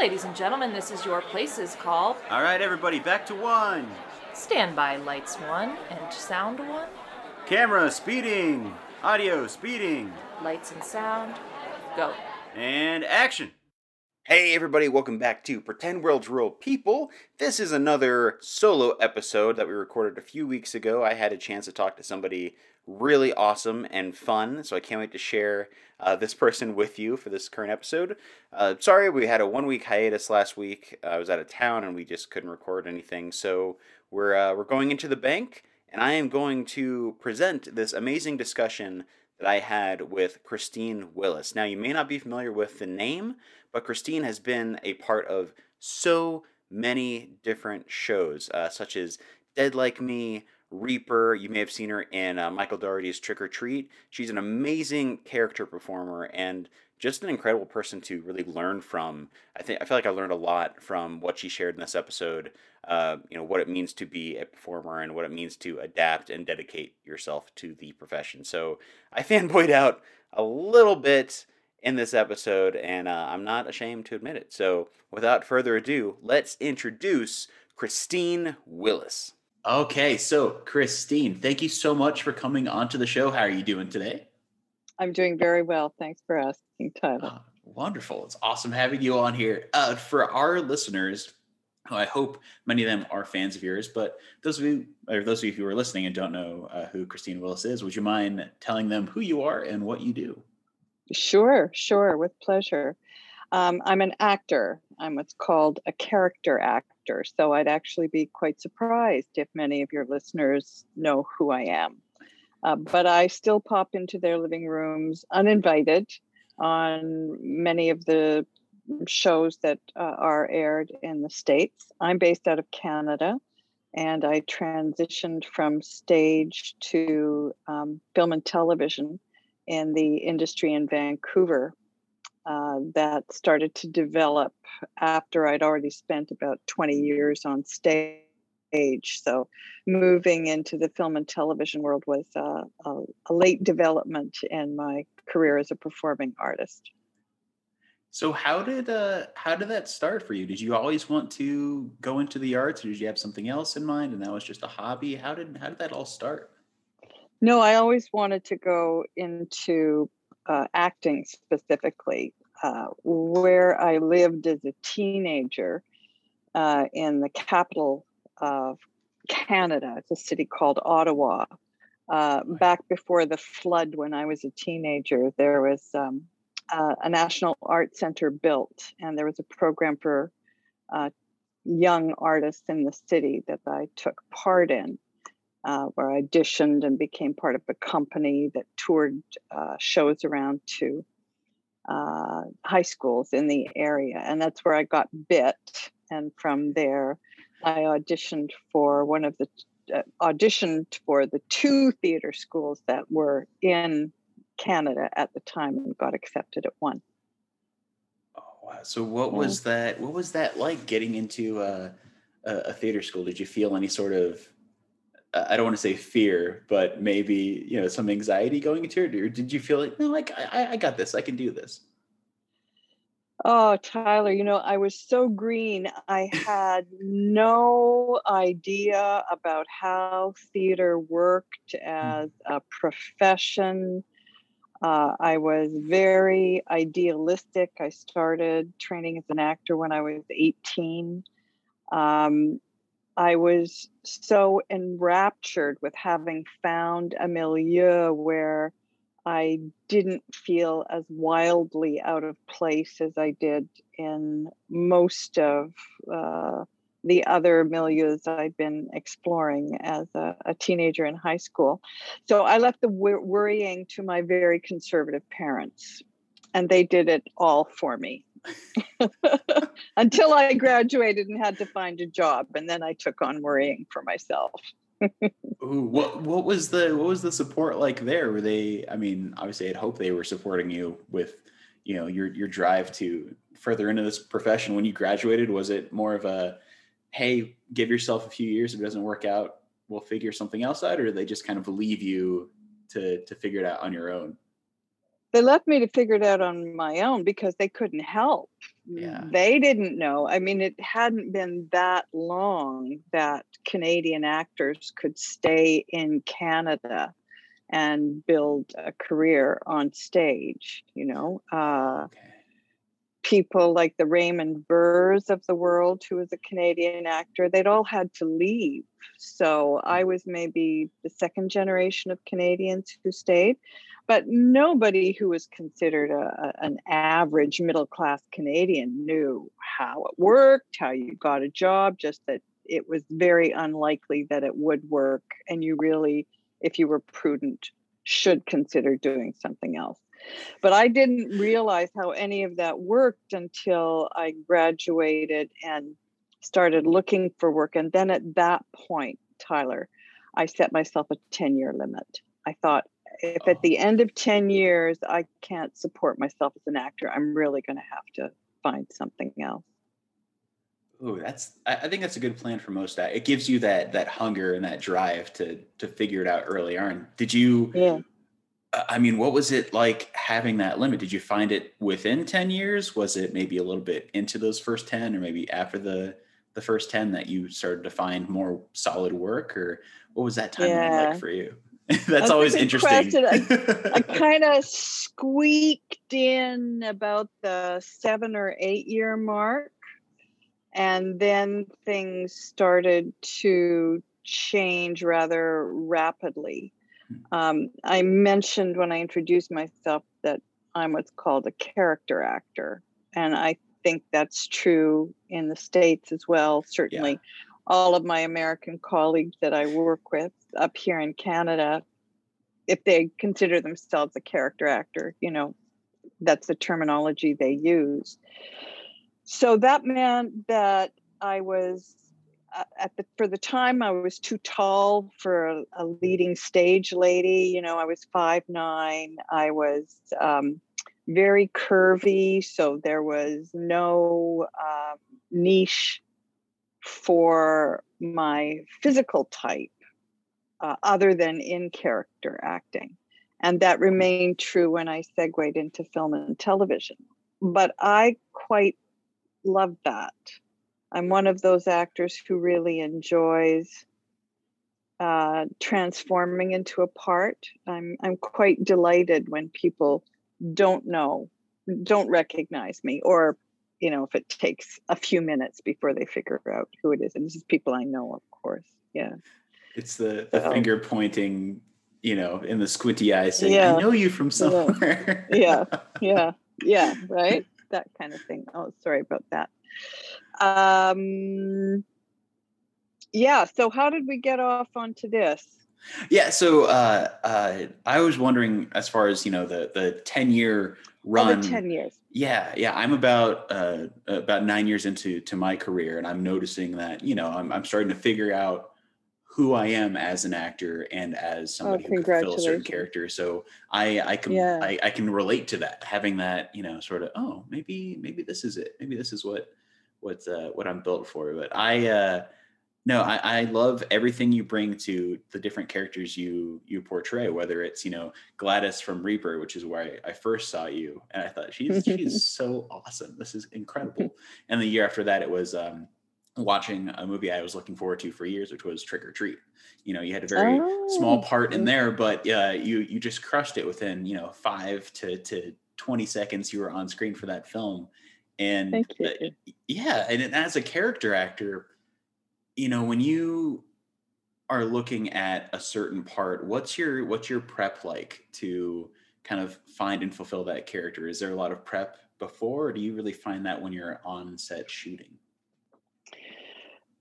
Ladies and gentlemen, this is your places call. All right, everybody, back to one. Stand by lights one and sound one. Camera speeding. Audio speeding. Lights and sound. Go. And action. Hey, everybody, welcome back to Pretend World's Real People. This is another solo episode that we recorded a few weeks ago. I had a chance to talk to somebody really awesome and fun, so I can't wait to share uh, this person with you for this current episode. Uh, sorry, we had a one week hiatus last week. I was out of town and we just couldn't record anything, so we're, uh, we're going into the bank, and I am going to present this amazing discussion that I had with Christine Willis. Now, you may not be familiar with the name, but Christine has been a part of so many different shows, uh, such as Dead Like Me, Reaper. You may have seen her in uh, Michael Dougherty's Trick or Treat. She's an amazing character performer and just an incredible person to really learn from. I think I feel like I learned a lot from what she shared in this episode. Uh, you know what it means to be a performer and what it means to adapt and dedicate yourself to the profession. So I fanboyed out a little bit in this episode, and uh, I'm not ashamed to admit it. So without further ado, let's introduce Christine Willis. Okay, so Christine, thank you so much for coming onto the show. How are you doing today? I'm doing very well. Thanks for asking, Tyler. Uh, wonderful. It's awesome having you on here. Uh, for our listeners, I hope many of them are fans of yours, but those of you, or those of you who are listening and don't know uh, who Christine Willis is, would you mind telling them who you are and what you do? Sure, sure, with pleasure. Um, I'm an actor. I'm what's called a character actor. So I'd actually be quite surprised if many of your listeners know who I am. Uh, but I still pop into their living rooms uninvited on many of the shows that uh, are aired in the States. I'm based out of Canada and I transitioned from stage to um, film and television in the industry in Vancouver uh, that started to develop after I'd already spent about 20 years on stage. So, moving into the film and television world was uh, a, a late development in my career as a performing artist. So how did uh how did that start for you? Did you always want to go into the arts or did you have something else in mind and that was just a hobby? How did how did that all start? No, I always wanted to go into uh, acting specifically. Uh, where I lived as a teenager uh, in the capital of Canada, it's a city called Ottawa. Uh, back before the flood, when I was a teenager, there was um, a National Art Center built, and there was a program for uh, young artists in the city that I took part in uh, where I auditioned and became part of a company that toured uh, shows around to uh, high schools in the area. And that's where I got bit. And from there, I auditioned for one of the uh, auditioned for the two theater schools that were in Canada at the time and got accepted at one. Oh wow! So what was that? What was that like getting into uh, a, a theater school? Did you feel any sort of I don't want to say fear, but maybe you know some anxiety going into it, or did you feel like no, like I, I got this, I can do this? Oh, Tyler, you know, I was so green. I had no idea about how theater worked hmm. as a profession. Uh, I was very idealistic. I started training as an actor when I was 18. Um, I was so enraptured with having found a milieu where I didn't feel as wildly out of place as I did in most of uh, the other milieus I'd been exploring as a, a, teenager in high school. So I left the wor- worrying to my very conservative parents, and they did it all for me. until I graduated and had to find a job, and then I took on worrying for myself. Ooh, what what was the what was the support like there? Were they? I mean, obviously, I'd hope they were supporting you with, you know, your your drive to further into this profession. When you graduated, was it more of a, hey, give yourself a few years. If it doesn't work out, we'll figure something else out, or did they just kind of leave you to to figure it out on your own? They left me to figure it out on my own because they couldn't help. Yeah. They didn't know. I mean, it hadn't been that long that Canadian actors could stay in Canada and build a career on stage, you know. Uh, Okay. People like the Raymond Burrs of the world, who was a Canadian actor, they'd all had to leave. So I mm. was maybe the second generation of Canadians who stayed, but nobody who was considered a, a- an average middle class Canadian knew how it worked, how you got a job, just that it was very unlikely that it would work. And you really, if you were prudent, should consider doing something else but I didn't realize how any of that worked until I graduated and started looking for work. And then at that point, Tyler, I set myself a 10 year limit. I thought, if at oh. the end of 10 years I can't support myself as an actor, I'm really going to have to find something else. Ooh, that's. I I think that's a good plan for most. It gives you that that hunger and that drive to to figure it out early on. Did you? Yeah. I mean, what was it like having that limit? Did you find it within ten years? Was it maybe a little bit into those first ten, or maybe after the the first ten that you started to find more solid work, or what was that timeline Yeah. like for you? that's, That's always interesting. I kind of squeaked in about the seven or eight year mark. And then things started to change rather rapidly. Um, I mentioned when I introduced myself that I'm what's called a character actor. And I think that's true in the States as well. Certainly, all of my American colleagues that I work with up here in Canada if they consider themselves a character actor, you know, that's the terminology they use. So that meant that I was uh, at the for the time I was too tall for a, a leading stage lady. You know, I was five nine. I was um, very curvy, so there was no um, niche for my physical type uh, other than in character acting. And that remained true when I segued into film and television. But I quite loved that. I'm one of those actors who really enjoys uh, transforming into a part. I'm I'm quite delighted when people don't know, don't recognize me, or you know, if it takes a few minutes before they figure out who it is. And this is people I know, of course. Yeah. It's the the So- finger pointing, you know, in the squinty eyes saying, Yeah. "I know you from somewhere." Yeah. yeah yeah right that kind of thing oh sorry about that um yeah so how did we get off onto this Yeah. So uh, uh, I was wondering, as far as you know, the the ten year run. 10 years Yeah, yeah. I'm about uh, about nine years into to my career, and I'm noticing that you know I'm I'm starting to figure out who I am as an actor and as somebody who can fulfill a certain character. So I I can Yeah. I, I can relate to that, having that you know sort of oh maybe maybe this is it, maybe this is what what uh, what I'm built for. But I uh, no, I, I love everything you bring to the different characters you you portray. Whether it's you know Gladys from Reaper, which is where I, I first saw you, and I thought she's she's so awesome. This is incredible. And the year after that, it was um, watching a movie I was looking forward to for years, which was Trick or Treat. You know, you had a very small Oh, part in there, but uh, you you just crushed it within you know five to to twenty seconds. You were on screen for that film, and Thank you. yeah, and as a character actor, you know when you are looking at a certain part, what's your what's your prep like to kind of find and fulfill that character? Is there a lot of prep before, or do you really find that when you're on set shooting?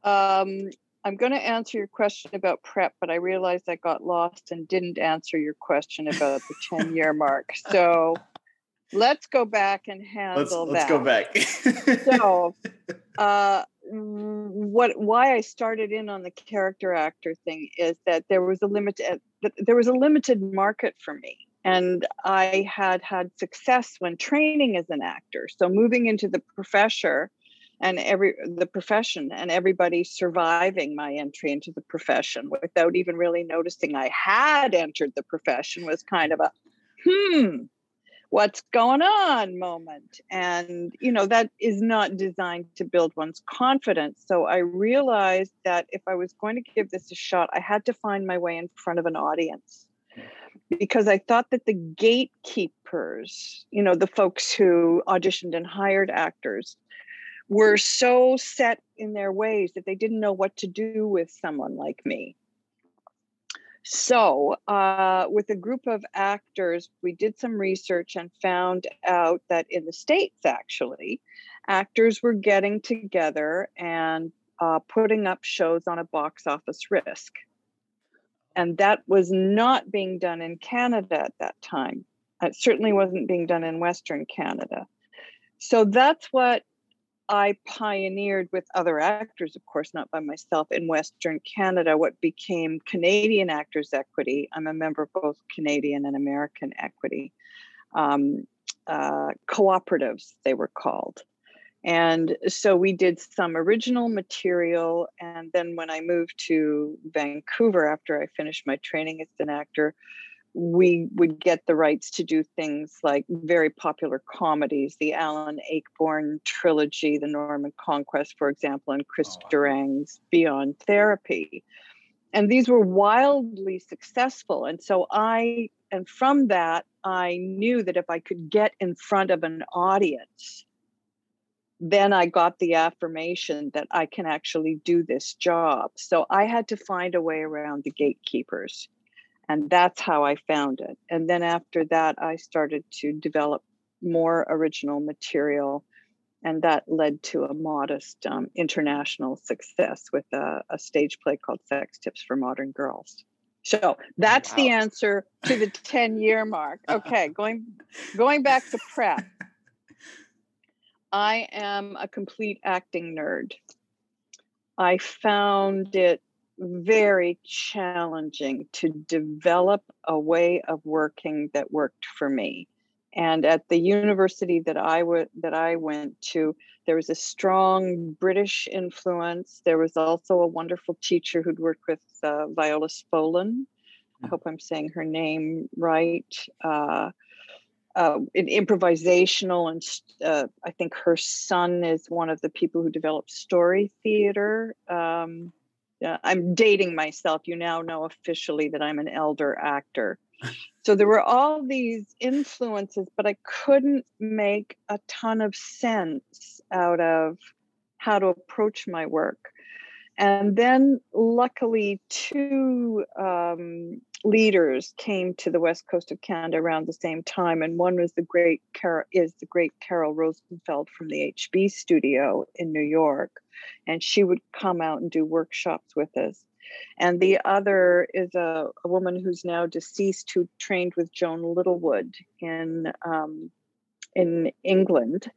um i'm going to answer your question about prep but i realized i got lost and didn't answer your question about the 10 year mark so let's go back and handle Let's let's that. go back. so uh what why i started in on the character actor thing is that there was a limit uh, there was a limited market for me and i had had success when training as an actor. So moving into the professor and every the profession and everybody surviving my entry into the profession without even really noticing i had entered the profession was kind of a hmm what's going on moment. And you know that is not designed to build one's confidence. So i realized that if i was going to give this a shot i had to find my way in front of an audience. Because i thought that the gatekeepers you know the folks who auditioned and hired actors were so set in their ways that they didn't know what to do with someone like me so, uh, with a group of actors, we did some research and found out that in the States, actually, actors were getting together and uh, putting up shows on a box office risk. And that was not being done in Canada at that time. It certainly wasn't being done in Western Canada. So that's what I pioneered with other actors, of course, not by myself, in Western Canada, what became Canadian Actors Equity. I'm a member of both Canadian and American Equity um, uh, cooperatives, they were called. And so we did some original material. And then when I moved to Vancouver after I finished my training as an actor, we would get the rights to do things like very popular comedies, the Alan Ayckbourn trilogy, The Norman Conquest, for example, and Chris oh, wow. Durang's Beyond Therapy. And these were wildly successful. And so I, and from that, I knew that if I could get in front of an audience, then I got the affirmation that I can actually do this job. So I had to find a way around the gatekeepers and that's how I found it. And then after that, I started to develop more original material, and that led to a modest um, international success with a, a, stage play called Sex Tips for Modern Girls. So that's wow. the answer to the 10 year mark. Okay, going going back to prep. I am a complete acting nerd. I found it very challenging to develop a way of working that worked for me. And at the university that I would that I went to, there was a strong British influence. There was also a wonderful teacher who'd worked with uh, Viola Spolin. I hmm. hope I'm saying her name right. Uh, uh, in improvisational, and uh, I think her son is one of the people who developed story theater. Um, uh, I'm dating myself. You now know officially that I'm an elder actor. So there were all these influences, but I couldn't make a ton of sense out of how to approach my work. And then, luckily, two um, leaders came to the west coast of Canada around the same time, and one was the great Carol, is the great Carol Rosenfeld from the HB studio in New York, and she would come out and do workshops with us. And the other is a, a woman who's now deceased who trained with Joan Littlewood in um, in England.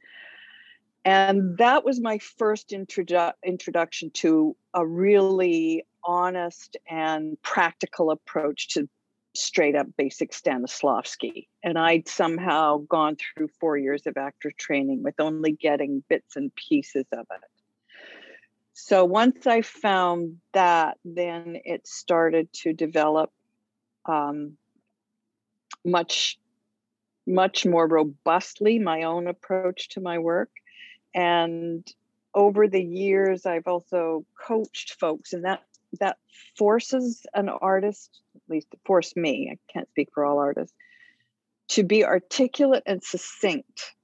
And that was my first introdu- introduction to a really honest and practical approach to straight up basic Stanislavski. And I'd somehow gone through four years of actor training with only getting bits and pieces of it. So once I found that, then it started to develop um, much, much more robustly my own approach to my work. And over the years, I've also coached folks, and that that forces an artist, at least it forced me, I can't speak for all artists, to be articulate and succinct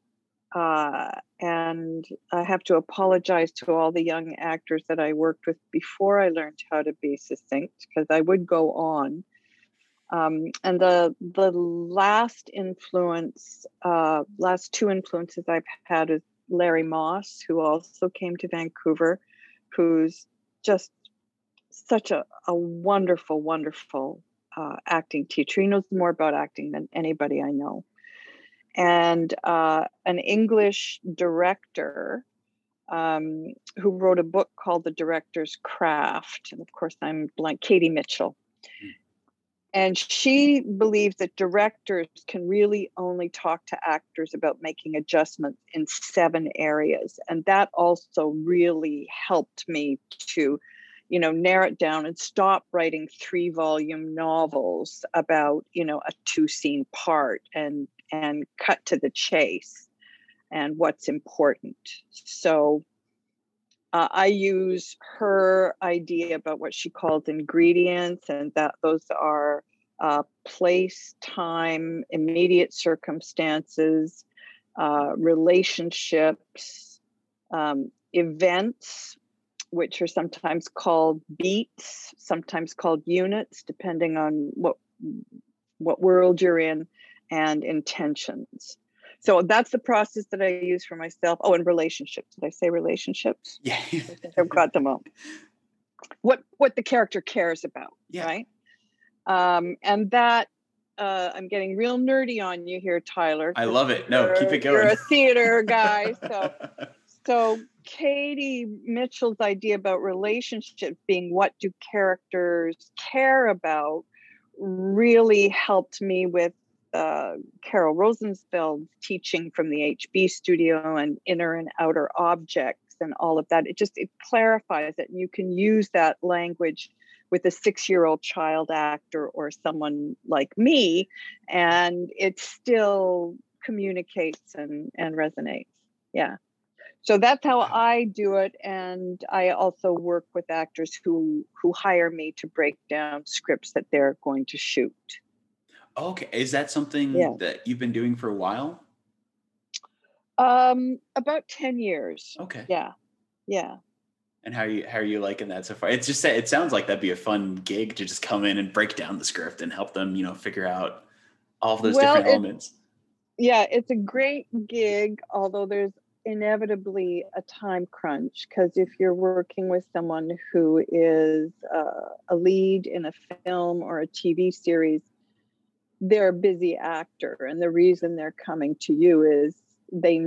uh, and I have to apologize to all the young actors that I worked with before I learned how to be succinct because I would go on. Um, and the the last influence, uh, last two influences I've had is Larry Moss, who also came to Vancouver, who's just such a, a wonderful, wonderful uh, acting teacher. He knows more about acting than anybody I know and uh, an English director um, who wrote a book called The Director's Craft. And of course, I'm blank, Katie Mitchell. Hmm. And she believes that directors can really only talk to actors about making adjustments in seven areas. And that also really helped me to you know narrow it down and stop writing three volume novels about you know a two scene part and and cut to the chase and what's important. So uh, I use her idea about what she calls ingredients, and that those are uh, place, time, immediate circumstances, uh, relationships, um, events, which are sometimes called beats, sometimes called units, depending on what what world you're in, and intentions. So that's the process that I use for myself. Oh, and relationships. Did I say relationships? Yeah. I think I've got them all. What what the character cares about, Yeah. right? Um, and that uh, I'm getting real nerdy on you here, Tyler. I love it. No, keep it going. You're a theater guy, so so Katie Mitchell's idea about relationships being what do characters care about really helped me with uh, Carol Rosenfeld's teaching from the HB studio and inner and outer objects and all of that. It just it clarifies it, and you can use that language with a six-year-old child actor or someone like me, and it still communicates and and resonates. Yeah. So that's how I do it, and I also work with actors who who hire me to break down scripts that they're going to shoot. okay. Is that something Yeah. that you've been doing for a while? Um, about ten years. Okay. Yeah, yeah. And how are you how are you liking that so far? It's just it sounds like that'd be a fun gig to just come in and break down the script and help them, you know, figure out all those Well, different elements. yeah it's a great gig although there's inevitably a time crunch because if you're working with someone who is uh, a lead in a film or a tv series they're a busy actor and the reason they're coming to you is they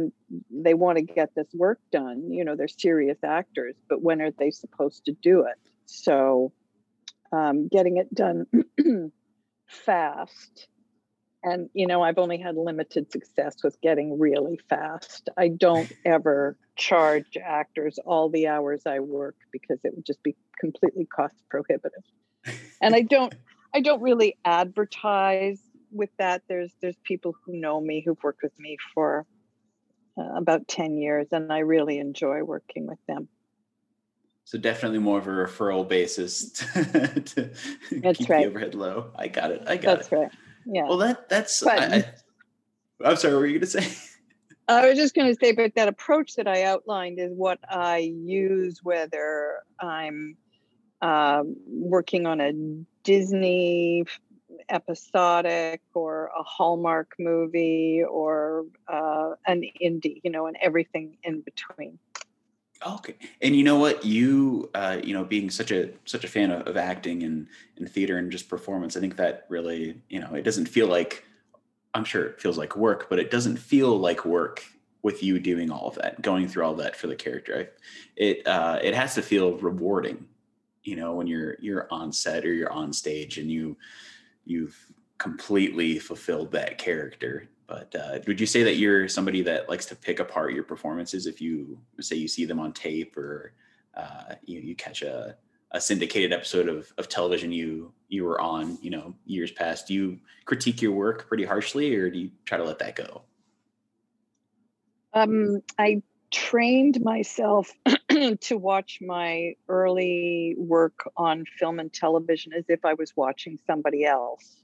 they want to get this work done. You know they're serious actors but when are they supposed to do it? So um, getting it done fast and you know i've only had limited success with getting really fast i don't ever charge actors all the hours i work because it would just be completely cost prohibitive and i don't i don't really advertise with that there's there's people who know me who've worked with me for uh, about 10 years and i really enjoy working with them So definitely more of a referral basis to, to That's keep right. the overhead low. I got it. I got that's it. That's right yeah Well, that that's. But- I, I, I'm sorry. What were you gonna say? I was just going to say, but that approach that I outlined is what I use whether I'm um, working on a Disney episodic or a Hallmark movie or uh, an indie, you know, and everything in between. Okay, and you know what? You, uh, you know, being such a such a fan of, of acting and and theater and just performance, I think that really, you know, it doesn't feel like. I'm sure it feels like work, but it doesn't feel like work with you doing all of that, going through all that for the character. It uh, it has to feel rewarding, you know, when you're you're on set or you're on stage and you you've completely fulfilled that character. But uh, would you say that you're somebody that likes to pick apart your performances if you say you see them on tape or uh, you, you catch a, a syndicated episode of, of television you you were on, you know, years past? Do you critique your work pretty harshly, or do you try to let that go? Um, I trained myself to watch my early work on film and television as if I was watching somebody else.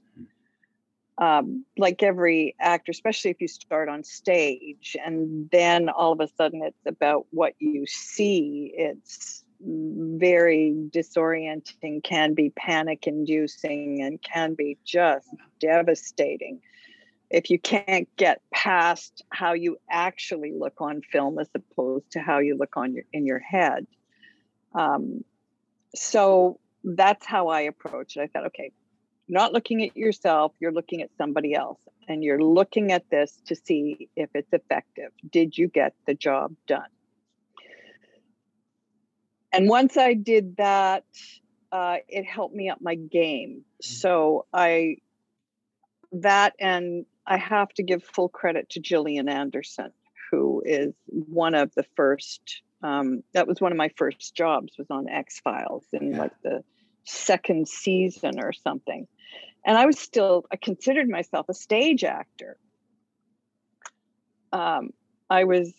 Um, like every actor, especially if you start on stage and then all of a sudden it's about what you see, it's very disorienting, can be panic inducing, and can be just devastating. If you can't get past how you actually look on film as opposed to how you look on your in your head. Um, so that's how i approach it. I thought okay not looking at yourself you're looking at somebody else and you're looking at this to see if it's effective did you get the job done and once i did that uh, it helped me up my game so i that and I have to give full credit to Gillian Anderson, who is one of the first. Um, that was one of my first jobs. Was on X Files in Yeah. like the second season or something, and I was still. I considered myself a stage actor, um, I was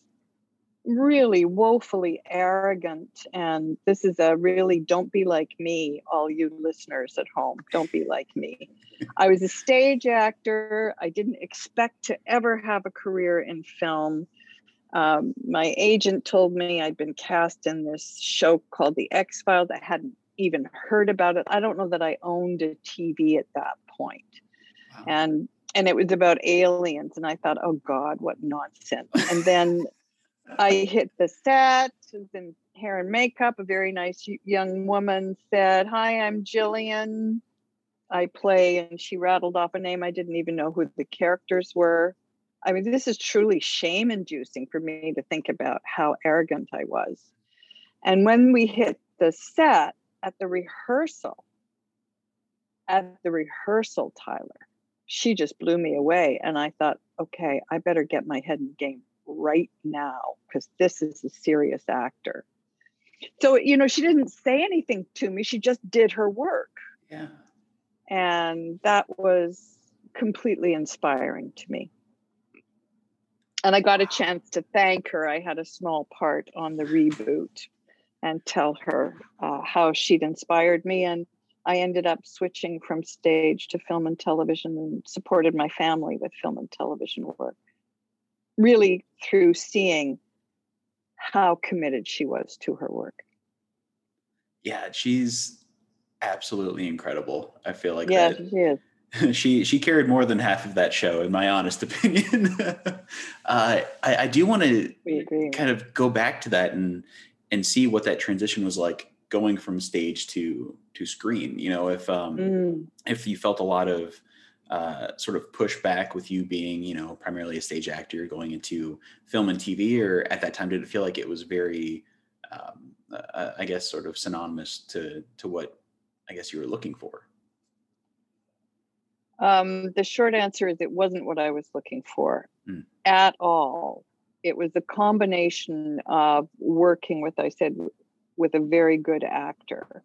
really woefully arrogant. And this is a really don't be like me, all you listeners at home. Don't be like me. I was a stage actor. I didn't expect to ever have a career in film. Um, my agent told me I'd been cast in this show called The X Files. I hadn't even heard about it. I don't know that I owned a TV at that point. Wow. And and it was about aliens and I thought, "Oh god, what nonsense." And then I hit the set, was in hair and makeup. A very nice young woman said, Hi, I'm Gillian. I play, and she rattled off a name. I didn't even know who the characters were. I mean, this is truly shame inducing for me to think about how arrogant I was. And when we hit the set at the rehearsal, at the rehearsal, Tyler, she just blew me away. And I thought, okay, I better get my head in game right now because this is a serious actor. So, you know, she didn't say anything to me. She just did her work. Yeah. And that was completely inspiring to me. And I got a chance to thank her. I had a small part on the reboot and tell her uh, how she'd inspired me. And I ended up switching from stage to film and television and supported my family with film and television work really through seeing how committed she was to her work. Yeah, she's absolutely incredible. I feel like yeah, that, she is. She she carried more than half of that show, in my honest opinion. uh, I, I do want to kind of go back to that and and see what that transition was like going from stage to to screen. You know, if um mm. if you felt a lot of uh, sort of pushback with you being, you know, primarily a stage actor going into film and TV, or at that time did it feel like it was very, um, uh, I guess, sort of synonymous to to what I guess you were looking for? Um, the short answer is it wasn't what I was looking for mm. at all. It was a combination of working with, I said, with a very good actor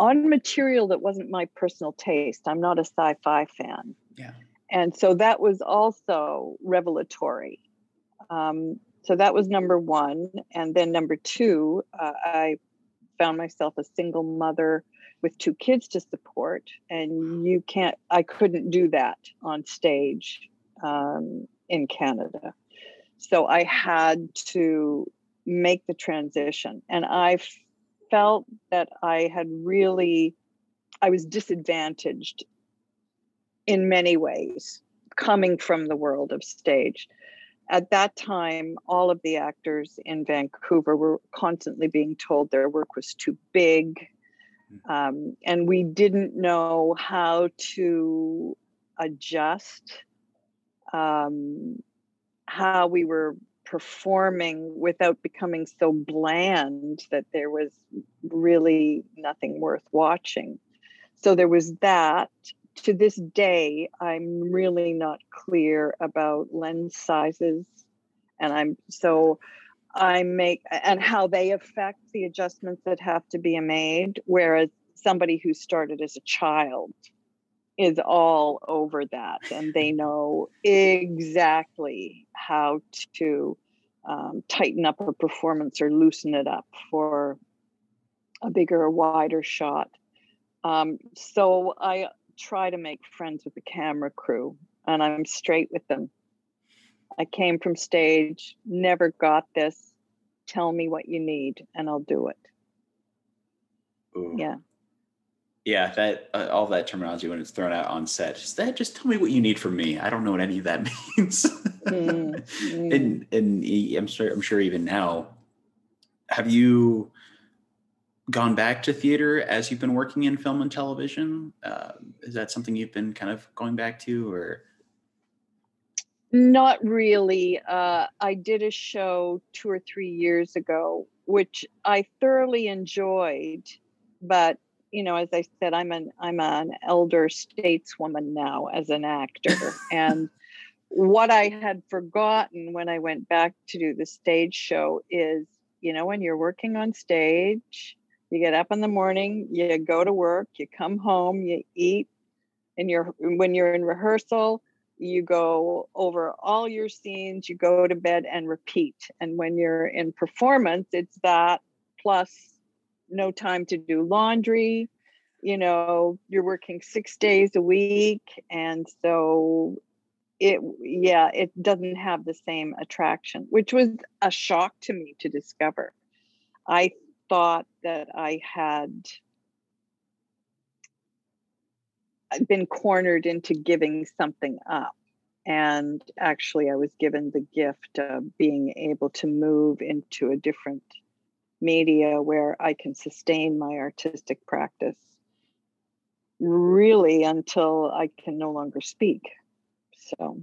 on material that wasn't my personal taste. I'm not a sci fi fan. Yeah. And so that was also revelatory. Um, so that was number one. And then number two, uh, I found myself a single mother with two kids to support. And you can't, I couldn't do that on stage um, in Canada. So I had to make the transition. And I felt that I had really, I was disadvantaged in many ways coming from the world of stage. At that time, all of the actors in Vancouver were constantly being told their work was too big. Hmm. Um, and we didn't know how to adjust um, how we were performing without becoming so bland that there was really nothing worth watching. So there was that. To this day, I'm really not clear about lens sizes. And I'm so I make and how they affect the adjustments that have to be made. Whereas somebody who started as a child is all over that and they know exactly how to um, tighten up a performance or loosen it up for a bigger wider shot. Um, so I try to make friends with the camera crew and I'm straight with them. I came from stage, never got this. Tell me what you need and I'll do it. Ooh. Yeah yeah that uh, all that terminology when it's thrown out on set just that just tell me what you need from me. I don't know what any of that means. Mm, mm. and and i'm sure i'm sure even now have you gone back to theater as you've been working in film and television? Uh, is that something you've been kind of going back to or? Not really. Uh, i did a show two or three years ago which i thoroughly enjoyed but you know, as I said, I'm an I'm an elder stateswoman now as an actor, and what I had forgotten when I went back to do the stage show is, you know, when you're working on stage, you get up in the morning, you go to work, you come home, you eat, and you're when you're in rehearsal, you go over all your scenes, you go to bed and repeat. And when you're in performance, it's that plus no time to do laundry. You know, you're working six days a week. And so it, yeah, it doesn't have the same attraction, which was a shock to me to discover. I thought that I had been cornered into giving something up. And actually, I was given the gift of being able to move into a different media where I can sustain my artistic practice really until I can no longer speak. So,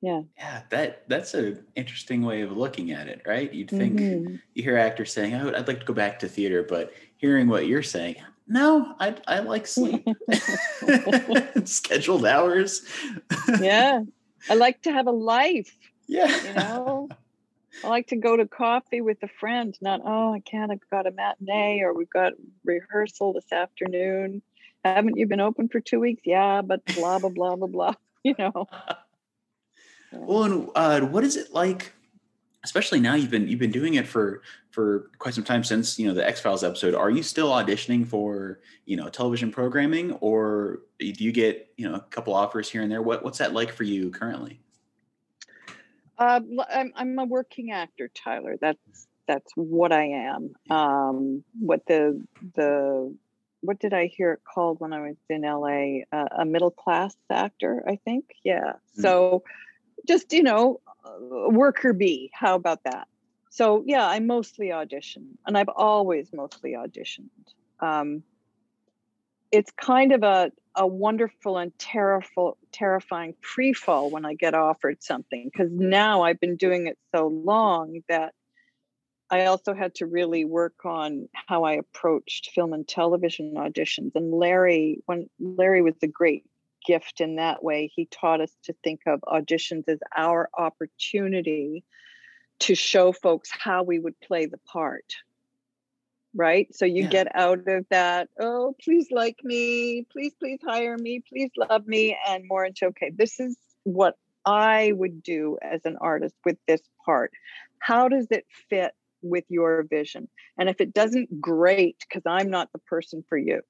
yeah. Yeah, that that's an interesting way of looking at it, right? You'd think mm-hmm. you hear actors saying, oh, "I'd like to go back to theater," but hearing what you're saying, no, I I like sleep. Scheduled hours. yeah. I like to have a life. Yeah. You know. I like to go to coffee with a friend, not, oh, I can't, I've got a matinee or we've got rehearsal this afternoon. Haven't you been open for two weeks? Yeah, but blah, blah, blah, blah, blah, you know. Well, and uh, what is it like especially now you've been you've been doing it for for quite some time since you know the X Files episode. Are you still auditioning for you know television programming, or do you get you know a couple offers here and there? What what's that like for you currently? Uh, I'm I'm a working actor, Tyler. That's that's what I am. Um, what the the what did I hear it called when I was in LA? Uh, a middle class actor, I think. Yeah. Mm-hmm. So just you know worker bee. How about that? So yeah, I mostly audition, and I've always mostly auditioned. Um, it's kind of a a wonderful and terriful, terrifying pre-fall when I get offered something because now I've been doing it so long that I also had to really work on how I approached film and television auditions. And Larry, when Larry was a great gift in that way. He taught us to think of auditions as our opportunity to show folks how we would play the part. Right. So you yeah. get out of that, oh, please like me, please, please hire me, please love me, and more into, okay, this is what I would do as an artist with this part. How does it fit with your vision? And if it doesn't, great, because I'm not the person for you.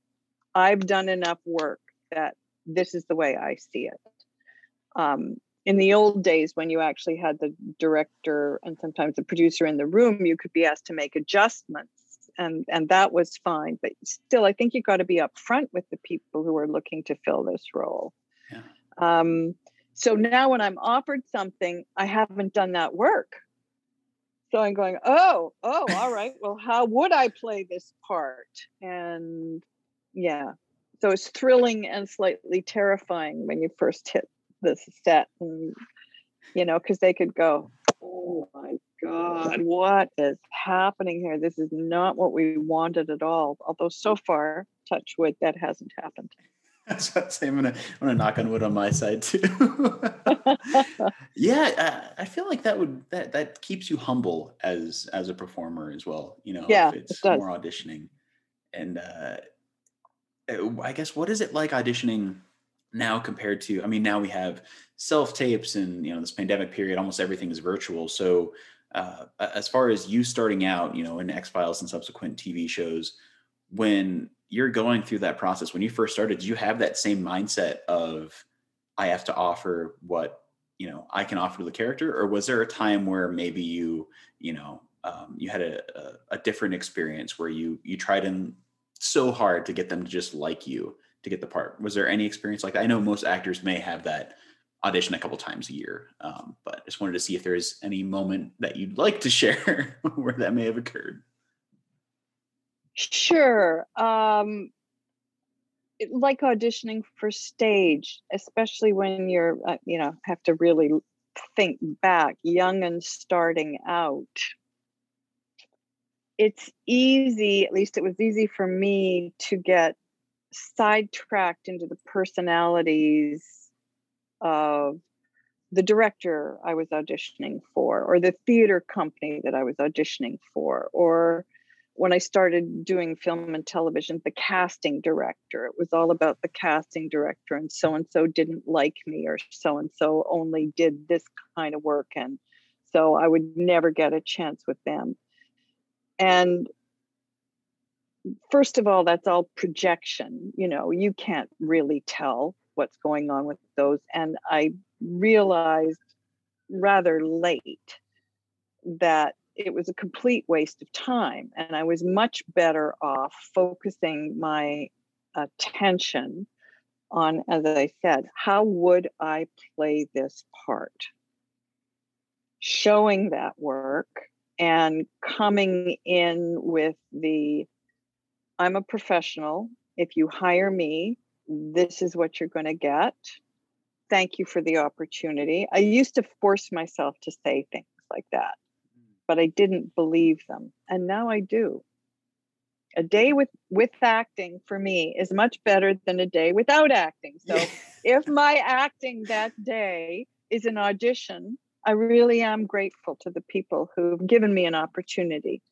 I've done enough work that this is the way I see it. Um, in the old days, when you actually had the director and sometimes the producer in the room, you could be asked to make adjustments, and and that was fine. But still, I think you got to be upfront with the people who are looking to fill this role. Yeah. Um, so now, when I'm offered something, I haven't done that work. So I'm going, oh, oh, all right. Well, how would I play this part? And yeah, so it's thrilling and slightly terrifying when you first hit the set and you know because they could go oh my god what is happening here this is not what we wanted at all although so far touch wood that hasn't happened that's what I say. I'm gonna I'm gonna knock on wood on my side too. yeah, I, I, feel like that would that that keeps you humble as as a performer as well. You know, yeah, if it's it more auditioning, and uh, I guess what is it like auditioning now compared to? I mean, now we have self tapes, and you know, this pandemic period, almost everything is virtual. So, uh, as far as you starting out, you know, in X Files and subsequent TV shows, when you're going through that process, when you first started, you have that same mindset of I have to offer what you know I can offer to the character, or was there a time where maybe you, you know, um, you had a, a, a different experience where you you tried and so hard to get them to just like you to get the part. Was there any experience like that? I know most actors may have that audition a couple times a year, um, but just wanted to see if there's any moment that you'd like to share where that may have occurred. Sure. Um, it, like auditioning for stage, especially when you're, uh, you know, have to really think back, young and starting out it's easy, at least it was easy for me to get sidetracked into the personalities of the director I was auditioning for, or the theater company that I was auditioning for, or when I started doing film and television, the casting director. It was all about the casting director, and so and so didn't like me, or so and so only did this kind of work, and so I would never get a chance with them. And first of all, that's all projection. You know, you can't really tell what's going on with those. And I realized rather late that it was a complete waste of time. And I was much better off focusing my attention on, as I said, how would I play this part? Showing that work and coming in with the I'm a professional. If you hire me, this is what you're going to get. Thank you for the opportunity. I used to force myself to say things like that, but I didn't believe them. And now I do. A day with with acting for me is much better than a day without acting. So if my acting that day is an audition, I really am grateful to the people who've given me an opportunity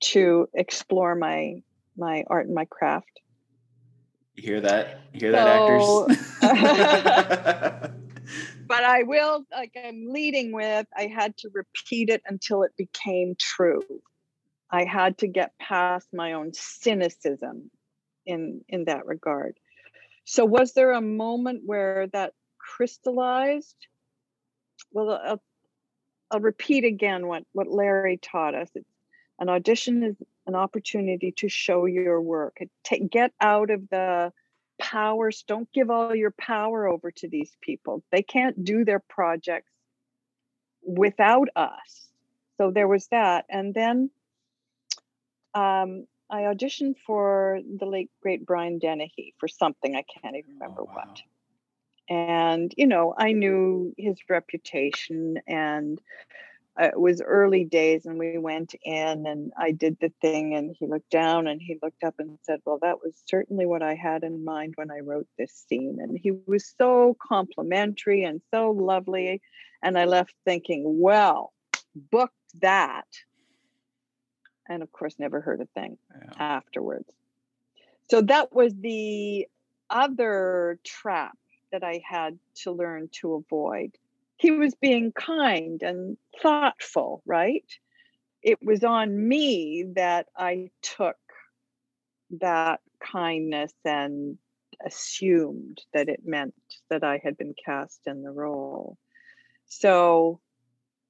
to explore my my art and my craft. You hear that? You hear so, that, actors? Uh, but I will, like I'm leading with, I had to repeat it until it became true. I had to get past my own cynicism in in that regard. So was there a moment where that crystallized? Well, I'll, I'll repeat again what what Larry taught us. It's, an audition is an opportunity to show your work. Take, get out of the powers. Don't give all your power over to these people. They can't do their projects without us. So there was that. And then um, I auditioned for the late great Brian Dennehy for something I can't even remember oh, wow. what. And you know, I knew his reputation and it was early days and we went in and I did the thing and he looked down and he looked up and said, Well, that was certainly what I had in mind when I wrote this scene. And he was so complimentary and so lovely. And I left thinking, Well, booked that. And of course, never heard a thing yeah. afterwards. So that was the other trap that I had to learn to avoid he was being kind and thoughtful, right? It was on me that I took that kindness and assumed that it meant that I had been cast in the role. So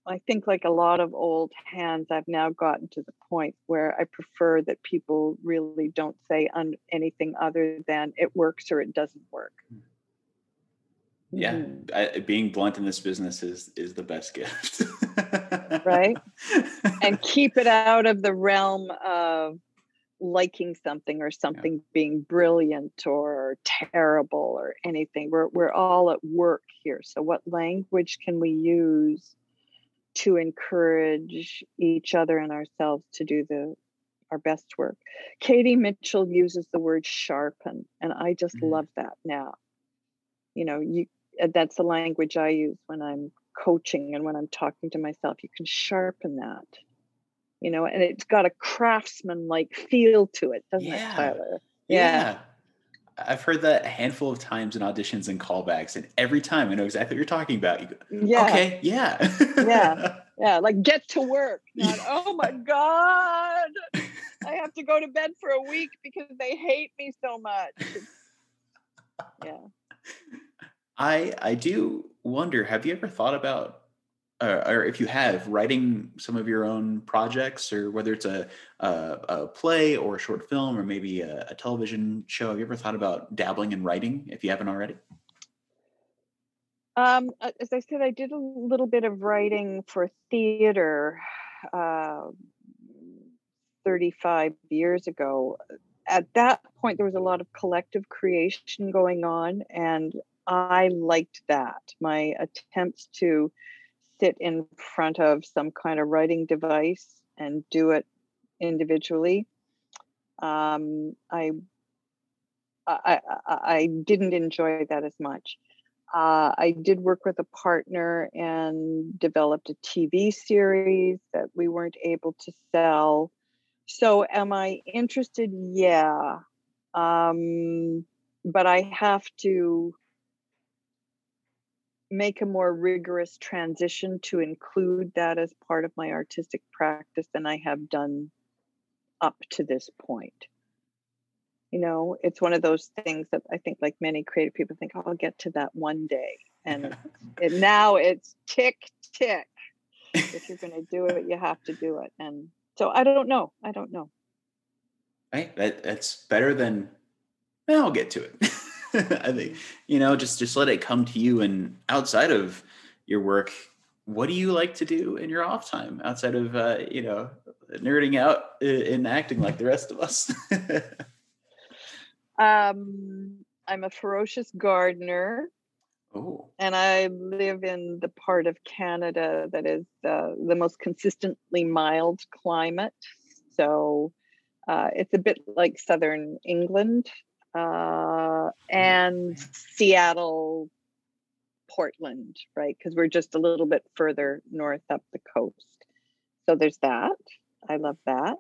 I think, like a lot of old hands, I've now gotten to the point where I prefer that people really don't say un- anything other than it works or it doesn't work. Mm yeah. Mm-hmm. I, being blunt in this business is is the best gift. Right? And keep it out of the realm of liking something or something yeah. being brilliant or terrible or anything. We're we're all at work here. So what language can we use to encourage each other and ourselves to do the our best work? Katie mitchell uses the word sharpen and i just mm-hmm. love that now. You know you Uh, that's the language I use when I'm coaching and when I'm talking to myself. You can sharpen that, you know, and it's got a craftsman like feel to it, doesn't yeah. it, Tyler? Yeah. yeah. I've heard that a handful of times in auditions and callbacks, and every time I know exactly what you're talking about. You go, yeah. Okay, yeah. yeah. Yeah. Like get to work. Not, oh my God. I have to go to bed for a week because they hate me so much. yeah. I I do wonder. Have you ever thought about, uh, or if you have, writing some of your own projects, or whether it's a a, a play or a short film, or maybe a, a, television show? Have you ever thought about dabbling in writing if you haven't already? Um, as I said, I did a little bit of writing for theater uh, 35 years ago. At that point, there was a lot of collective creation going on, and I liked that. My attempts to sit in front of some kind of writing device and do it individually. Um, I, I, I, didn't enjoy that as much. Uh, I did work with a partner and developed a TV series that we weren't able to sell. So, am I interested? Yeah. Um, but I have to make a more rigorous transition to include that as part of my artistic practice than I have done up to this point. You know, it's one of those things that I think, like many creative people, think, oh, I'll get to that one day. And it, now it's tick, tick. if you're going to do it, you have to do it. And so I don't know. I don't know. Right. That, that's better than, well, I'll get to it. I think, you know, just, just let it come to you. And outside of your work, what do you like to do in your off time outside of, uh, you know, nerding out and acting like the rest of us? um, I'm a ferocious gardener. Oh. And I live in the part of Canada that is uh, the most consistently mild climate. So uh, it's a bit like southern England uh, and Seattle, Portland, right? Because we're just a little bit further north up the coast. So there's that. I love that.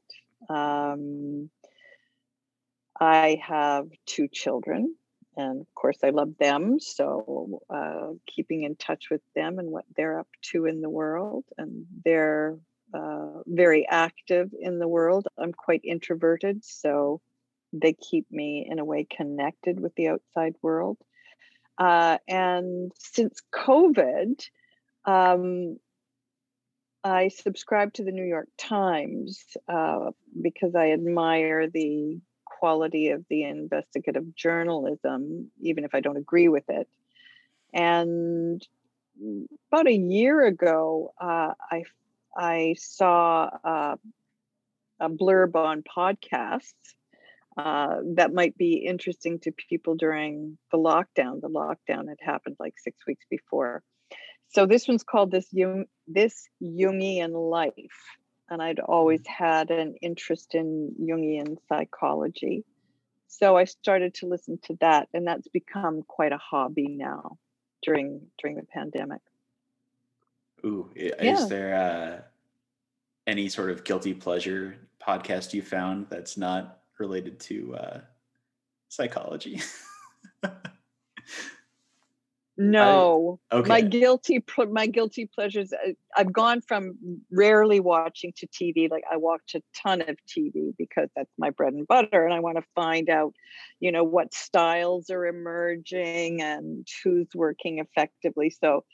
Um, I have two children, and of course, I love them. So, uh, keeping in touch with them and what they're up to in the world, and they're uh, very active in the world. I'm quite introverted, so they keep me in a way connected with the outside world. Uh, and since COVID, um, I subscribe to the New York Times uh, because I admire the quality of the investigative journalism, even if I don't agree with it. And about a year ago, uh, I I saw uh, a blurb on podcasts uh, that might be interesting to people during the lockdown. The lockdown had happened like six weeks before. So this one's called this Jung, this Jungian life, and I'd always had an interest in Jungian psychology. So I started to listen to that, and that's become quite a hobby now during during the pandemic. Ooh, is yeah. there uh, any sort of guilty pleasure podcast you found that's not related to uh, psychology? no. I, okay. My guilty my guilty pleasures. Uh, I've gone from rarely watching to TV. Like I watch a ton of TV because that's my bread and butter, and I want to find out, you know, what styles are emerging and who's working effectively. So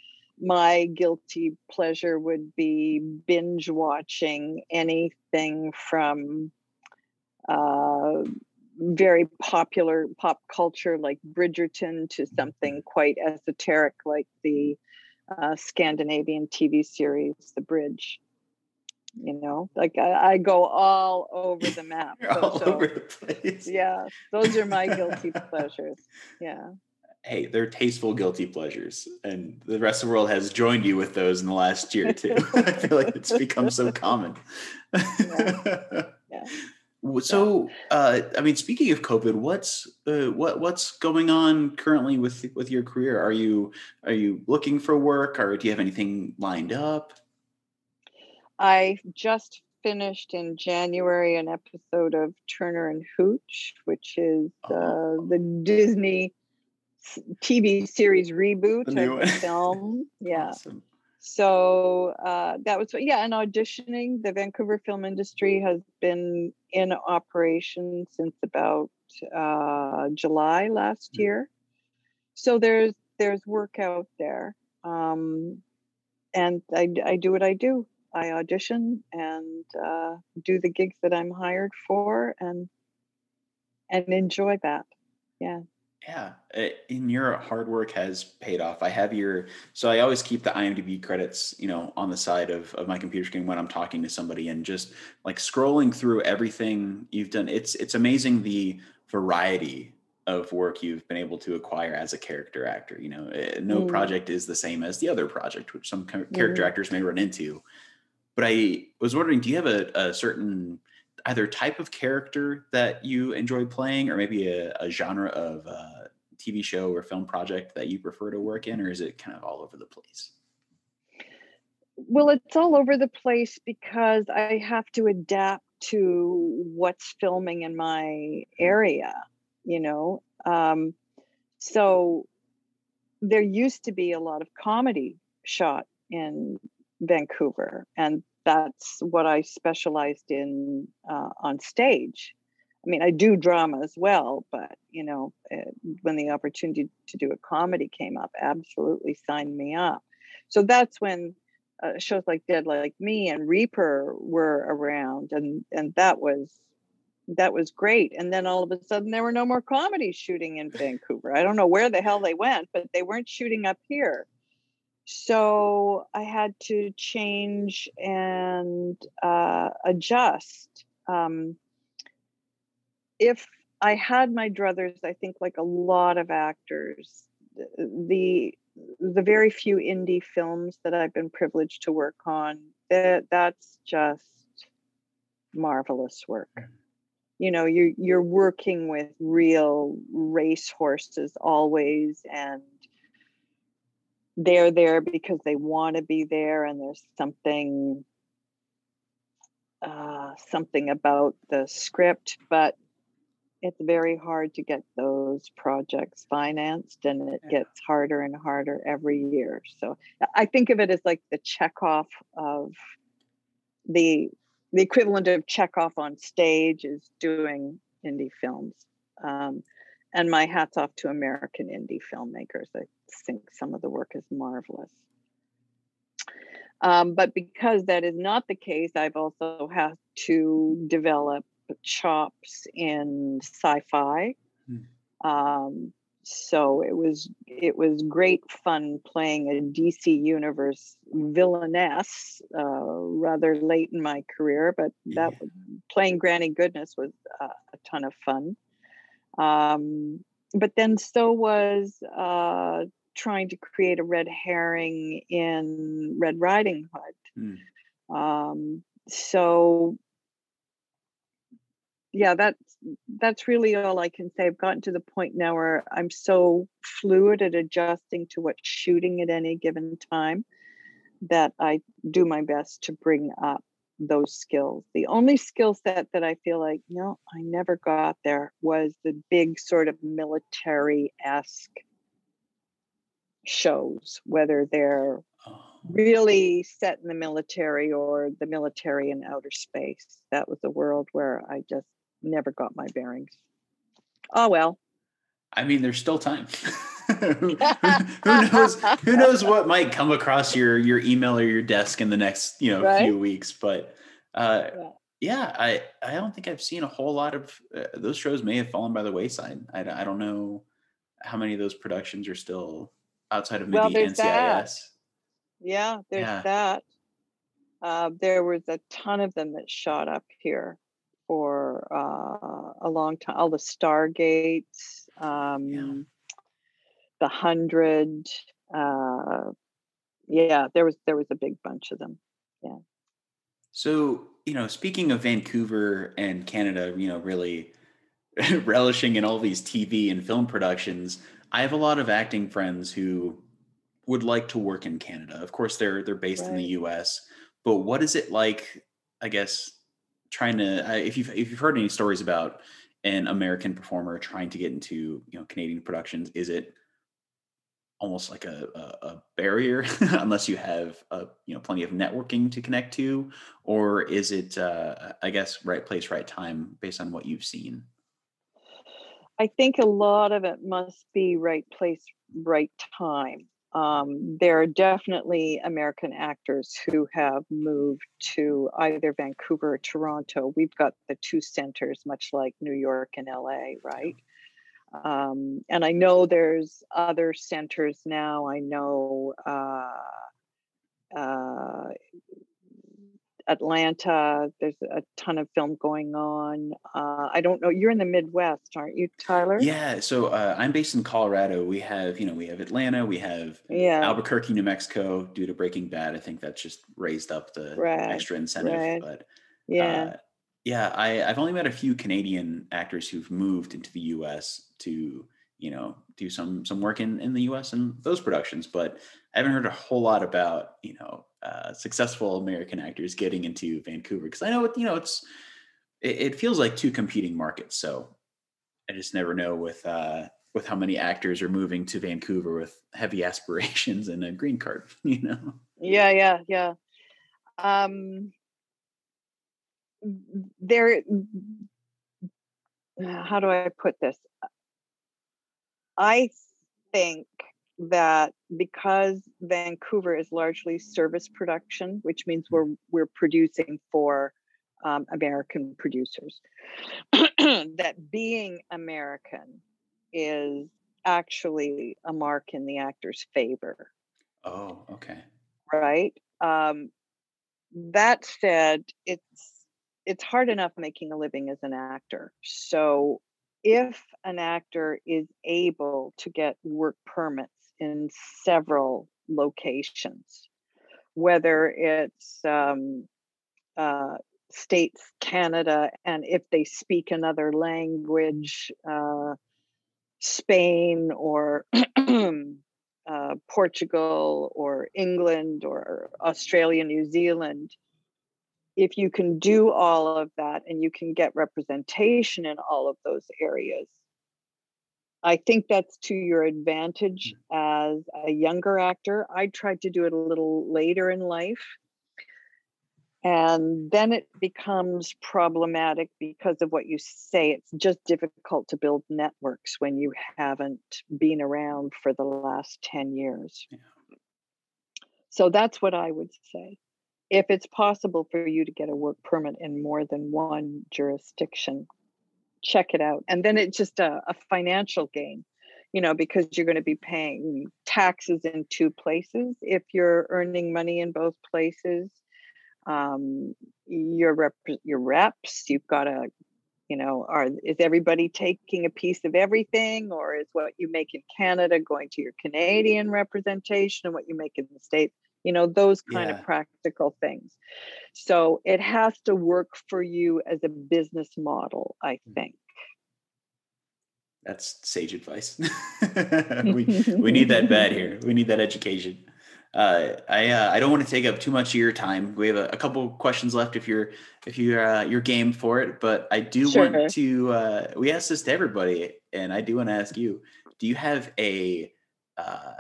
my guilty pleasure would be binge watching anything from uh, very popular pop culture like Bridgerton to something quite esoteric like the uh, Scandinavian TV series The Bridge. You know, like I, I go all over the map. so, all so, over the place. Yeah, those are my guilty pleasures. Yeah. Hey, they're tasteful guilty pleasures, and the rest of the world has joined you with those in the last year too. I feel like it's become so common. yeah. yeah. So, uh, I mean, speaking of COVID, what's uh, what what's going on currently with with your career? Are you are you looking for work, or do you have anything lined up? I just finished in January an episode of Turner and Hooch, which is uh, oh. the Disney TV series reboot the of the film. Yeah. Awesome so uh, that was yeah and auditioning the vancouver film industry has been in operation since about uh, july last mm. year. So there's there's work out there um, and I, I do what i do. I audition and uh, do the gigs that i'm hired for and and enjoy that. Yeah yeah, in your hard work has paid off. I have your so I always keep the IMDb credits, you know, on the side of, of my computer screen when I'm talking to somebody and just like scrolling through everything you've done. It's it's amazing the variety of work you've been able to acquire as a character actor. You know, eh, no mm. project is the same as the other project, which some character mm. actors may run into. But I was wondering, do you have a, a certain either type of character that you enjoy playing or maybe a, a genre of uh, TV show or film project that you prefer to work in, or is it kind of all over the place? Well, it's all over the place because I have to adapt to what's filming in my area, you know. Um, so there used to be a lot of comedy shot in Vancouver, and that's what I specialized in uh, on stage. I mean, I do drama as well, but you know, uh, when the opportunity to do a comedy came up, absolutely signed me up. So that's when uh, shows like Dead Like Me and Reaper were around, and and that was that was great. And then all of a sudden, there were no more comedies shooting in Vancouver. I don't know where the hell they went, but they weren't shooting up here. So I had to change and uh, adjust. Um, if I had my druthers, I think like a lot of actors, the the very few indie films that I've been privileged to work on, that that's just marvelous work. You know, you're you're working with real race horses always, and they're there because they want to be there, and there's something uh, something about the script, but it's very hard to get those projects financed and it yeah. gets harder and harder every year so i think of it as like the Chekhov of the the equivalent of Chekhov on stage is doing indie films um, and my hats off to american indie filmmakers i think some of the work is marvelous um, but because that is not the case i've also had to develop chops in sci-fi. Hmm. Um, so it was it was great fun playing a DC Universe villainess uh, rather late in my career, but that yeah. playing Granny Goodness was uh, a ton of fun. Um, but then so was uh, trying to create a red herring in Red Riding Hood. Mm. Um, so yeah, that's that's really all I can say. I've gotten to the point now where I'm so fluid at adjusting to what's shooting at any given time that I do my best to bring up those skills. The only skill set that I feel like, no, I never got there was the big sort of military esque shows, whether they're oh. really set in the military or the military in outer space. That was a world where I just never got my bearings. Oh well. I mean, there's still time. who, knows? Who knows what might come across your your email or your desk in the next you know right? few weeks? But uh, yeah. yeah. I I don't think I've seen a whole lot of uh, those shows. May have fallen by the wayside. I, I don't know how many of those productions are still outside of maybe well, NCIS. That. Yeah, there's yeah. that. Uh, there was a ton of them that shot up here for uh, a long time. All the Stargates, um, yeah. The Hundred. Uh, yeah, there was there was a big bunch of them. Yeah. So you know, speaking of Vancouver and Canada, you know, really relishing in all these TV and film productions, I have a lot of acting friends who would like to work in Canada. Of course, they're they're based right. in the U.S. But what is it like? I guess trying to if you've if you've heard any stories about an American performer trying to get into you know Canadian productions, is it almost like a, a, a barrier unless you have a, you know plenty of networking to connect to, or is it uh, I guess right place right time based on what you've seen? I think a lot of it must be right place, right time um, there are definitely American actors who have moved to either Vancouver or Toronto. We've got the two centers, much like New York and LA, right? Um, and I know there's other centers now. I know uh, uh, Atlanta. There's a ton of film going on. Uh, I don't know. You're in the Midwest, aren't you, Tyler? Yeah. So uh, I'm based in Colorado. We have, you know, we have Atlanta. We have yeah. Albuquerque, New Mexico. Due to Breaking Bad, I think that just raised up the right. extra incentive. Right. But yeah, uh, yeah. I, I've only met a few Canadian actors who've moved into the U.S. to you know do some some work in in the U.S. and those productions, but I haven't heard a whole lot about you know uh, successful American actors getting into Vancouver because I know you know it's it, it, feels like two competing markets. So I just never know with uh, with how many actors are moving to Vancouver with heavy aspirations and a green card. You know. Yeah, yeah, yeah. Um, there. How do I put this? I think that because Vancouver is largely service production, which means we're we're producing for um, American producers, that being American is actually a mark in the actor's favor. Oh, okay. Right. Um, that said, it's it's hard enough making a living as an actor. So if an actor is able to get work permits in several locations, whether it's um, uh, states, Canada, and if they speak another language, uh, Spain or uh, Portugal or England or Australia, New Zealand, if you can do all of that and you can get representation in all of those areas, I think that's to your advantage mm. as a younger actor. I tried to do it a little later in life. And then it becomes problematic because of what you say. It's just difficult to build networks when you haven't been around for the last 10 years. Yeah. So that's what I would say if it's possible for you to get a work permit in more than one jurisdiction, check it out. And then it's just a, a financial gain, you know, because you're going to be paying taxes in two places. If you're earning money in both places, um, your rep, your reps, you've got to, you know, are is everybody taking a piece of everything, or is what you make in Canada going to your Canadian representation, and what you make in the states you know those kind yeah. of practical things so it has to work for you as a business model i mm. think that's sage advice we, we need that bad here we need that education uh, I uh, I don't want to take up too much of your time. We have a, a couple questions left if you're if you're uh, you're game for it. But I do sure. want to. Uh, we ask this to everybody, and I do want to ask you: Do you have a uh,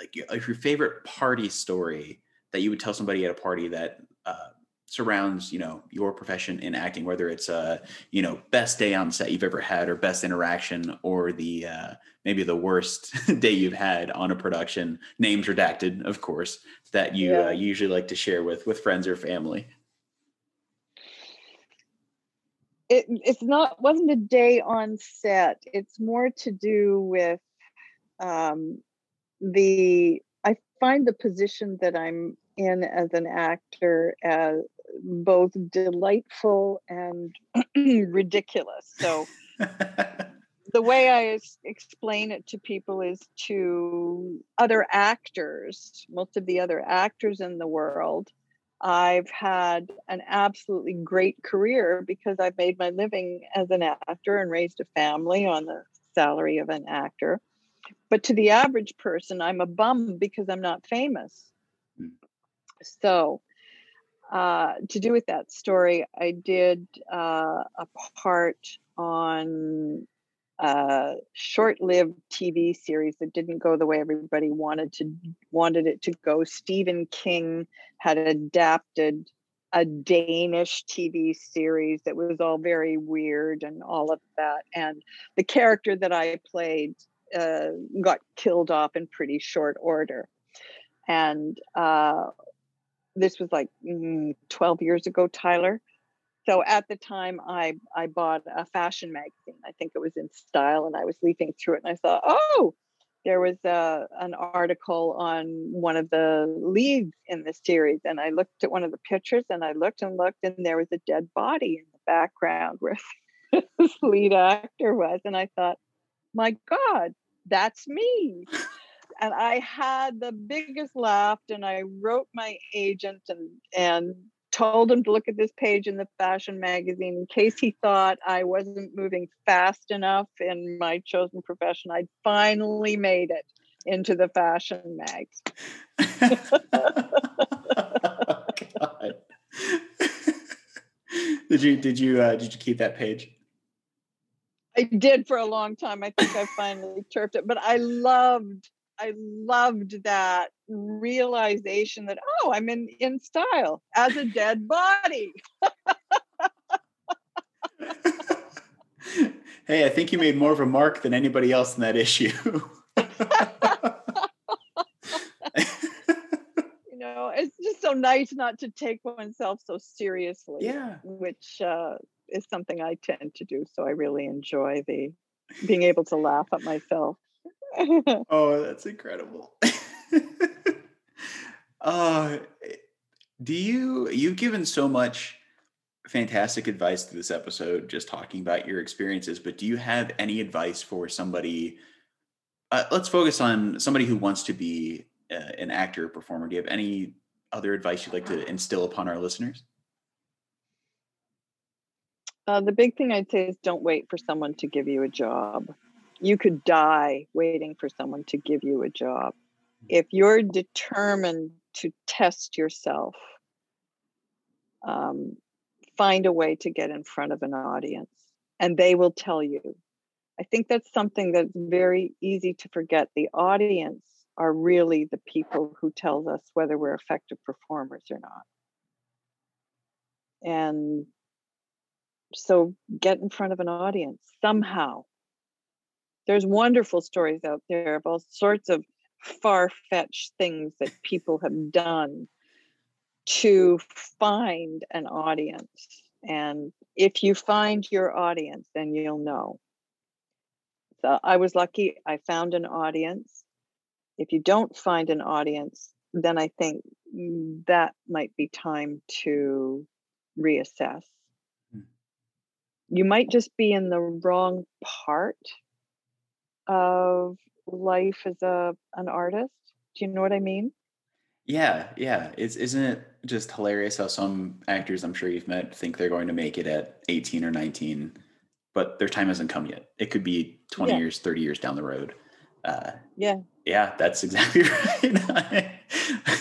like your, your favorite party story that you would tell somebody at a party that uh, surrounds you know your profession in acting whether it's uh you know best day on set you've ever had or best interaction or the uh maybe the worst day you've had on a production names redacted of course that you yeah. uh, usually like to share with with friends or family it, it's not wasn't a day on set it's more to do with um the I find the position that I'm in as an actor as both delightful and ridiculous. So the way I explain it to people is to other actors, most of the other actors in the world. I've had an absolutely great career because I've made my living as an actor and raised a family on the salary of an actor. But to the average person, I'm a bum because I'm not famous. Mm. So, uh, to do with that story, I did uh, a part on a short-lived TV series that didn't go the way everybody wanted to wanted it to go. Stephen King had adapted a Danish TV series that was all very weird and all of that. And the character that I played uh, got killed off in pretty short order. And uh, this was like mm, 12 years ago, Tyler. So at the time, I I bought a fashion magazine. I think it was InStyle, and I was leafing through it, and I thought, oh, there was a, uh, an article on one of the leads in the series, and I looked at one of the pictures, and I looked and looked, and there was a dead body in the background where this lead actor was, and I thought, my God, that's me. and I had the biggest laugh and I wrote my agent and and told him to look at this page in the fashion magazine in case he thought I wasn't moving fast enough in my chosen profession. I'd finally made it into the fashion mags. oh, did you did you uh, did you keep that page? I did for a long time. I think I finally turfed it, but I loved I loved that realization that oh, I'm in in style as a dead body. hey, I think you made more of a mark than anybody else in that issue. you know, it's just so nice not to take oneself so seriously. Yeah. Which uh, is something I tend to do. So I really enjoy the being able to laugh at myself. oh, that's incredible. uh, do you you've given so much fantastic advice to this episode just talking about your experiences but do you have any advice for somebody uh, let's focus on somebody who wants to be uh, an actor or performer do you have any other advice you'd like to instill upon our listeners uh, the big thing i'd say is don't wait for someone to give you a job you could die waiting for someone to give you a job if you're determined to test yourself um, find a way to get in front of an audience and they will tell you. I think that's something that's very easy to forget. The audience are really the people who tells us whether we're effective performers or not. And so get in front of an audience somehow. There's wonderful stories out there of all sorts of far fetched things that people have done to find an audience. And if you find your audience, then you'll know. So I was lucky, I found an audience. If you don't find an audience, then I think mm, that might be time to reassess. You might just be in the wrong part of life as a an artist. Do you know what I mean? Yeah, yeah. It's isn't it just hilarious how some actors I'm sure you've met think they're going to make it at 18 or 19, but their time hasn't come yet. It could be 20 yeah. years, 30 years down the road. Uh, yeah. Yeah, that's exactly right.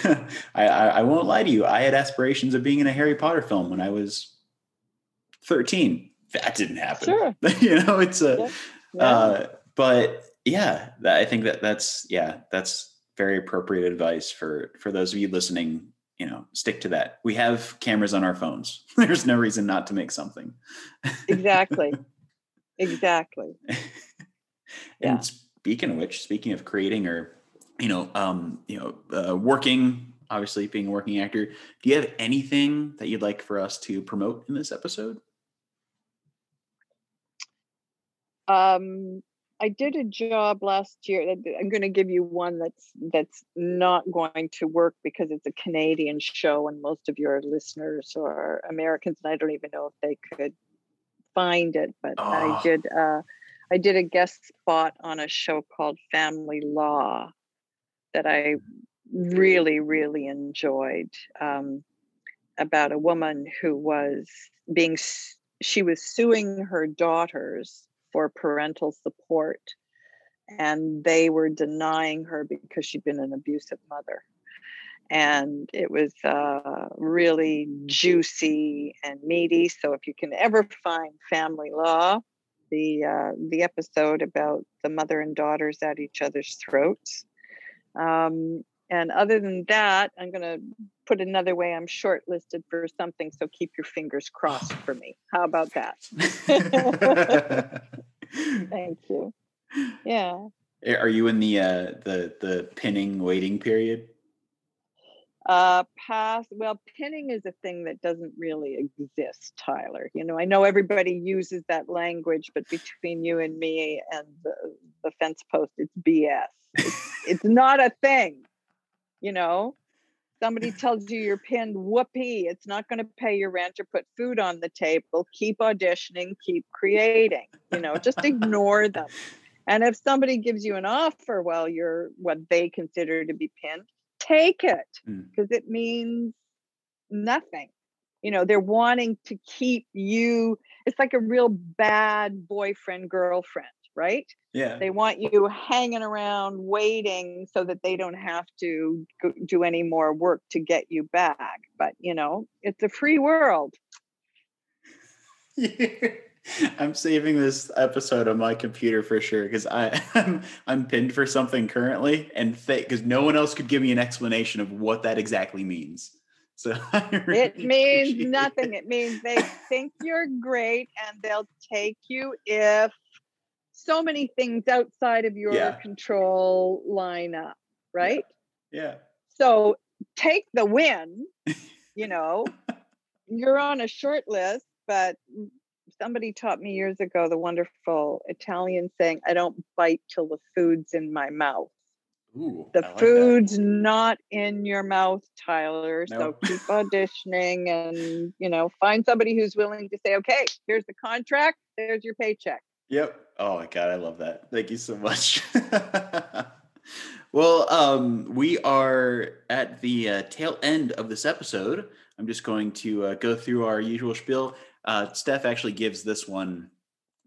I, I, I won't lie to you. I had aspirations of being in a Harry Potter film when I was 13. That didn't happen. Sure. you know, it's a, yeah. Yeah. Uh, but yeah, I think that that's, yeah, that's very appropriate advice for for those of you listening you know stick to that we have cameras on our phones there's no reason not to make something exactly exactly and yeah. speaking of which speaking of creating or you know um you know uh, working obviously being a working actor do you have anything that you'd like for us to promote in this episode um I did a job last year. That, I'm going to give you one that's that's not going to work because it's a Canadian show, and most of your listeners are Americans, and I don't even know if they could find it. But oh. I did. Uh, I did a guest spot on a show called Family Law that I really, really enjoyed. Um, about a woman who was being she was suing her daughters for parental support. And they were denying her because she'd been an abusive mother. And it was uh, really juicy and meaty. So if you can ever find family law, the uh, the episode about the mother and daughters at each other's throats. Um, and other than that, I'm going to put another way. I'm shortlisted for something, so keep your fingers crossed for me. How about that? Thank you. Yeah. Are you in the uh, the the pinning waiting period? Uh, pass. Well, pinning is a thing that doesn't really exist, Tyler. You know, I know everybody uses that language, but between you and me and the, the fence post, it's BS. It's, it's not a thing. You know, somebody tells you you're pinned, whoopee, it's not going to pay your rent or put food on the table. Keep auditioning, keep creating, you know, just ignore them. And if somebody gives you an offer while you're what they consider to be pinned, take it because mm. it means nothing. You know, they're wanting to keep you, it's like a real bad boyfriend, girlfriend right? Yeah. They want you hanging around waiting so that they don't have to do any more work to get you back. But, you know, it's a free world. I'm saving this episode on my computer for sure because I'm I'm pinned for something currently, and because th- no one else could give me an explanation of what that exactly means. So really it means nothing. It. it means they think you're great, and they'll take you if so many things outside of your yeah. control line up, right? Yeah. yeah. So take the win. You know, you're on a short list, but somebody taught me years ago the wonderful Italian saying, I don't bite till the food's in my mouth. Ooh, the like food's that. not in your mouth, Tyler. Nope. So keep auditioning and, you know, find somebody who's willing to say, okay, here's the contract, there's your paycheck. Yep. Oh my God, I love that. Thank you so much. well, um, we are at the uh, tail end of this episode. I'm just going to uh, go through our usual spiel. Uh, Steph actually gives this one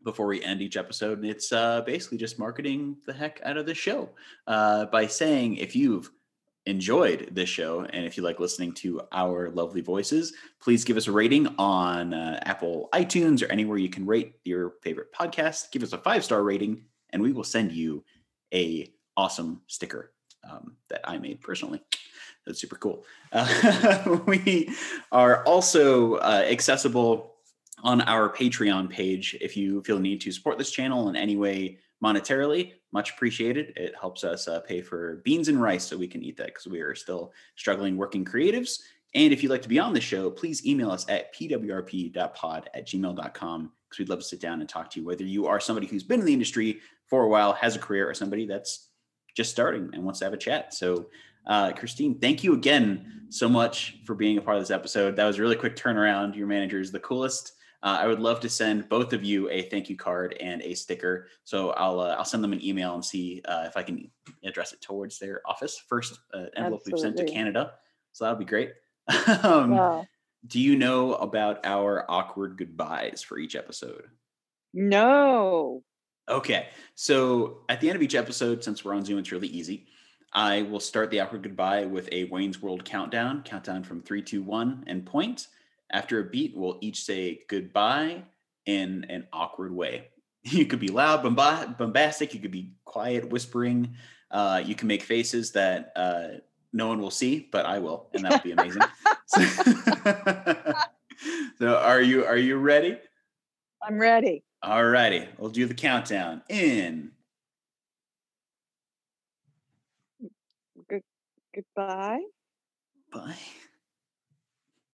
before we end each episode, and it's uh, basically just marketing the heck out of the show uh, by saying if you've enjoyed this show and if you like listening to our lovely voices, please give us a rating on uh, Apple iTunes or anywhere you can rate your favorite podcast. Give us a five star rating, and we will send you a awesome sticker um, that I made personally. That's super cool. Uh, we are also uh, accessible on our Patreon page if you feel the need to support this channel in any way monetarily. Much appreciated. It helps us uh, pay for beans and rice so we can eat that because we are still struggling working creatives. And if you'd like to be on the show, please email us at pwrp.pod at gmail.com because we'd love to sit down and talk to you, whether you are somebody who's been in the industry for a while, has a career, or somebody that's just starting and wants to have a chat. So, uh, Christine, thank you again so much for being a part of this episode. That was a really quick turnaround. Your manager is the coolest. Uh, I would love to send both of you a thank you card and a sticker. So I'll uh, I'll send them an email and see uh, if I can address it towards their office. First uh, envelope Absolutely. we've sent to Canada, so that'll be great. um, wow. Do you know about our awkward goodbyes for each episode? No. Okay, so at the end of each episode, since we're on Zoom, it's really easy. I will start the awkward goodbye with a Wayne's World countdown, countdown from three, two, one, and point. After a beat, we'll each say goodbye in an awkward way. You could be loud, bombastic. You could be quiet, whispering. Uh, you can make faces that uh, no one will see, but I will, and that would be amazing. so, are you are you ready? I'm ready. All righty, we'll do the countdown in. Good, goodbye. Bye.